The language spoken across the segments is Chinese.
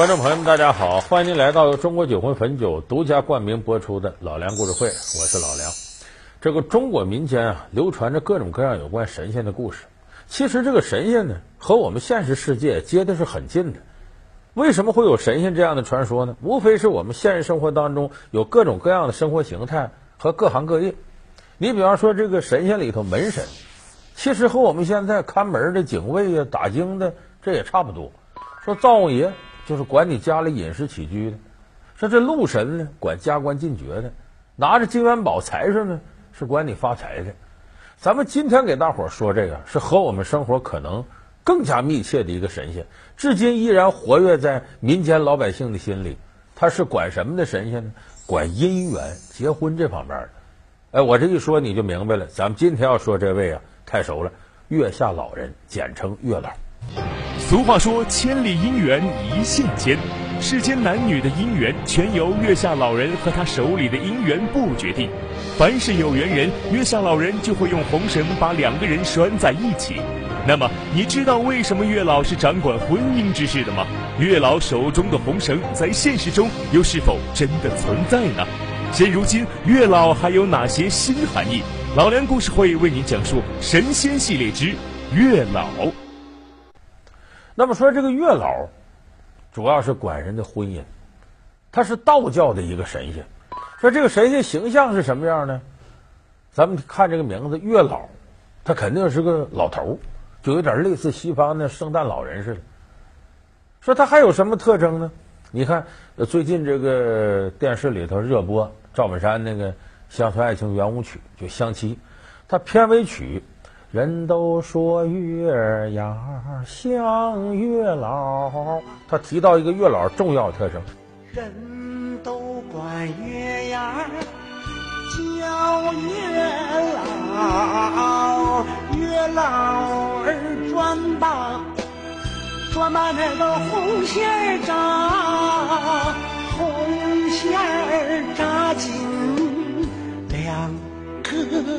观众朋友们，大家好，欢迎您来到由中国酒魂汾酒独家冠名播出的《老梁故事会》，我是老梁。这个中国民间啊，流传着各种各样有关神仙的故事。其实这个神仙呢，和我们现实世界接的是很近的。为什么会有神仙这样的传说呢？无非是我们现实生活当中有各种各样的生活形态和各行各业。你比方说这个神仙里头门神，其实和我们现在看门的警卫呀、打更的这也差不多。说灶王爷就是管你家里饮食起居的，说这禄神呢管加官进爵的，拿着金元宝财神呢是管你发财的。咱们今天给大伙儿说这个，是和我们生活可能更加密切的一个神仙，至今依然活跃在民间老百姓的心里。他是管什么的神仙呢？管姻缘、结婚这方面的。哎，我这一说你就明白了。咱们今天要说这位啊，太熟了，月下老人，简称月老。俗话说：“千里姻缘一线牵。”世间男女的姻缘全由月下老人和他手里的姻缘簿决定。凡是有缘人，月下老人就会用红绳把两个人拴在一起。那么，你知道为什么月老是掌管婚姻之事的吗？月老手中的红绳在现实中又是否真的存在呢？现如今，月老还有哪些新含义？老梁故事会为您讲述神仙系列之月老。那么说这个月老，主要是管人的婚姻，他是道教的一个神仙。说这个神仙形象是什么样呢？咱们看这个名字月老，他肯定是个老头就有点类似西方的圣诞老人似的。说他还有什么特征呢？你看最近这个电视里头热播赵本山那个乡村爱情圆舞曲，就《相亲》，他片尾曲。人都说月牙像月老，他提到一个月老重要特征。人都管月牙叫月老，月老儿转吧，转把那个红线儿扎，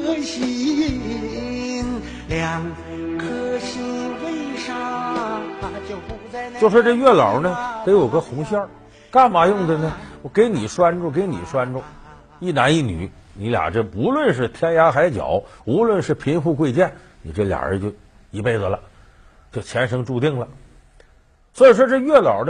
颗心。两颗心为啥就不在那？就说这月老呢，得有个红线，干嘛用的呢？我给你拴住，给你拴住，一男一女，你俩这不论是天涯海角，无论是贫富贵贱，你这俩人就一辈子了，就前生注定了。所以说这月老的。